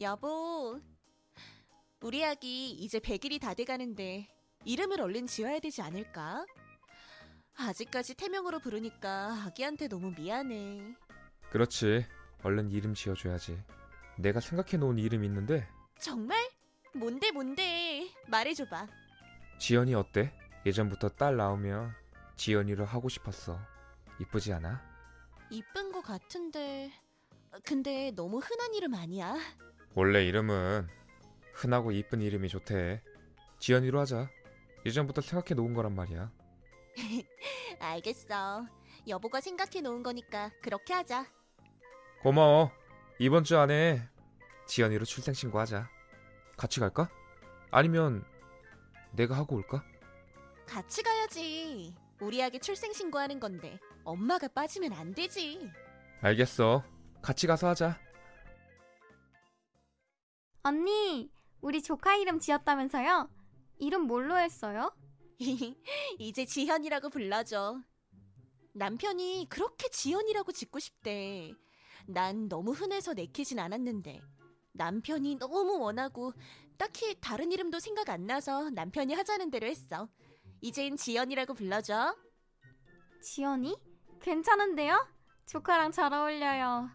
여보, 우리 아기 이제 100일이 다 돼가는데 이름을 얼른 지어야 되지 않을까? 아직까지 태명으로 부르니까 아기한테 너무 미안해. 그렇지. 얼른 이름 지어줘야지. 내가 생각해 놓은 이름 있는데 정말? 뭔데 뭔데? 말해줘봐. 지연이 어때? 예전부터 딸 나오면 지연이로 하고 싶었어. 이쁘지 않아? 이쁜 거 같은데. 근데 너무 흔한 이름 아니야? 원래 이름은 흔하고 이쁜 이름이 좋대. 지연이로 하자. 예전부터 생각해 놓은 거란 말이야. 알겠어. 여보가 생각해 놓은 거니까 그렇게 하자. 고마워. 이번 주 안에 지연이로 출생 신고하자. 같이 갈까? 아니면 내가 하고 올까? 같이 가야지. 우리 아기 출생 신고하는 건데 엄마가 빠지면 안 되지. 알겠어. 같이 가서 하자. 언니, 우리 조카 이름 지었다면서요? 이름 뭘로 했어요? 이제 지현이라고 불러줘. 남편이 그렇게 지현이라고 짓고 싶대. 난 너무 흔해서 내키진 않았는데 남편이 너무 원하고 딱히 다른 이름도 생각 안 나서 남편이 하자는 대로 했어. 이젠 지연이라고 불러줘. 지연이? 괜찮은데요? 조카랑 잘 어울려요.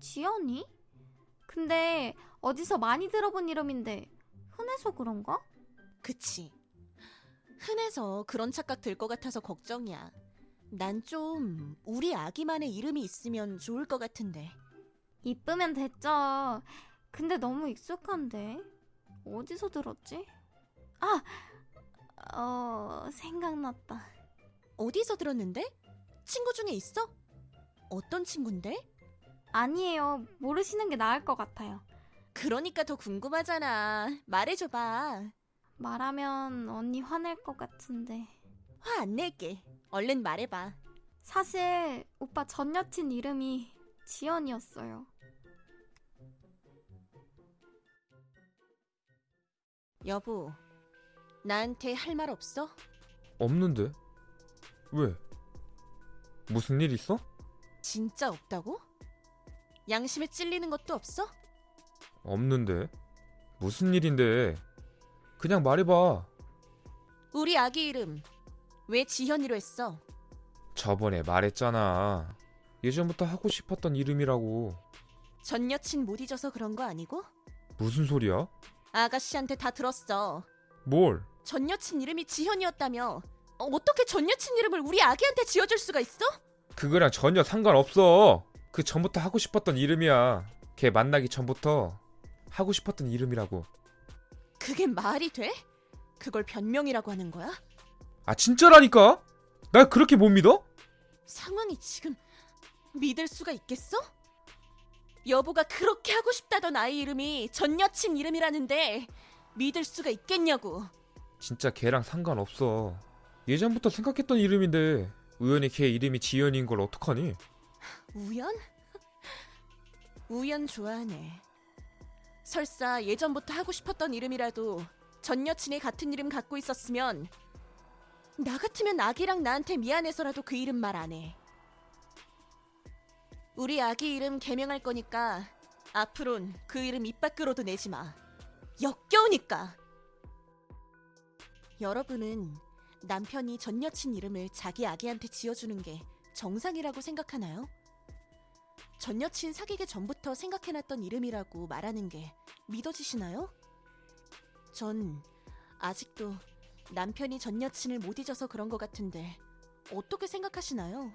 지연이? 근데 어디서 많이 들어본 이름인데 흔해서 그런가? 그치. 흔해서 그런 착각 들 것 같아서 걱정이야. 난 좀 우리 아기만의 이름이 있으면 좋을 것 같은데. 이쁘면 됐죠. 근데 너무 익숙한데. 어디서 들었지? 아! 어, 생각났다. 어디서 들었는데? 친구 중에 있어? 어떤 친구인데? 아니에요. 모르시는 게 나을 것 같아요. 그러니까 더 궁금하잖아. 말해줘봐. 말하면 언니 화낼 것 같은데. 화 안 낼게. 얼른 말해봐. 사실 오빠 전 여친 이름이 지연이었어요. 여보, 나한테 할 말 없어? 없는데? 왜? 무슨 일 있어? 진짜 없다고? 양심에 찔리는 것도 없어? 없는데. 무슨 일인데? 그냥 말해봐. 우리 아기 이름 왜 지현이로 했어? 저번에 말했잖아. 예전부터 하고 싶었던 이름이라고. 전 여친 못 잊어서 그런 거 아니고? 무슨 소리야? 아가씨한테 다 들었어. 뭘? 전 여친 이름이 지현이었다며. 어, 어떻게 전 여친 이름을 우리 아기한테 지어줄 수가 있어? 그거랑 전혀 상관없어. 그 전부터 하고 싶었던 이름이야. 걔 만나기 전부터 하고 싶었던 이름이라고. 그게 말이 돼? 그걸 변명이라고 하는 거야? 아 진짜라니까? 날 그렇게 못 믿어? 상황이 지금 믿을 수가 있겠어? 여보가 그렇게 하고 싶다던 아이 이름이 전 여친 이름이라는데 믿을 수가 있겠냐고. 진짜 걔랑 상관없어. 예전부터 생각했던 이름인데 우연히 걔 이름이 지연인 걸 어떡하니? 우연? 우연 좋아하네. 설사 예전부터 하고 싶었던 이름이라도 전 여친이 같은 이름 갖고 있었으면 나 같으면 아기랑 나한테 미안해서라도 그 이름 말 안 해. 우리 아기 이름 개명할 거니까 앞으론 그 이름 입 밖으로도 내지 마. 역겨우니까. 여러분은 남편이 전 여친 이름을 자기 아기한테 지어주는 게 정상이라고 생각하나요? 전 여친 사귀기 전부터 생각해놨던 이름이라고 말하는 게 믿어지시나요? 전 아직도 남편이 전 여친을 못 잊어서 그런 것 같은데 어떻게 생각하시나요?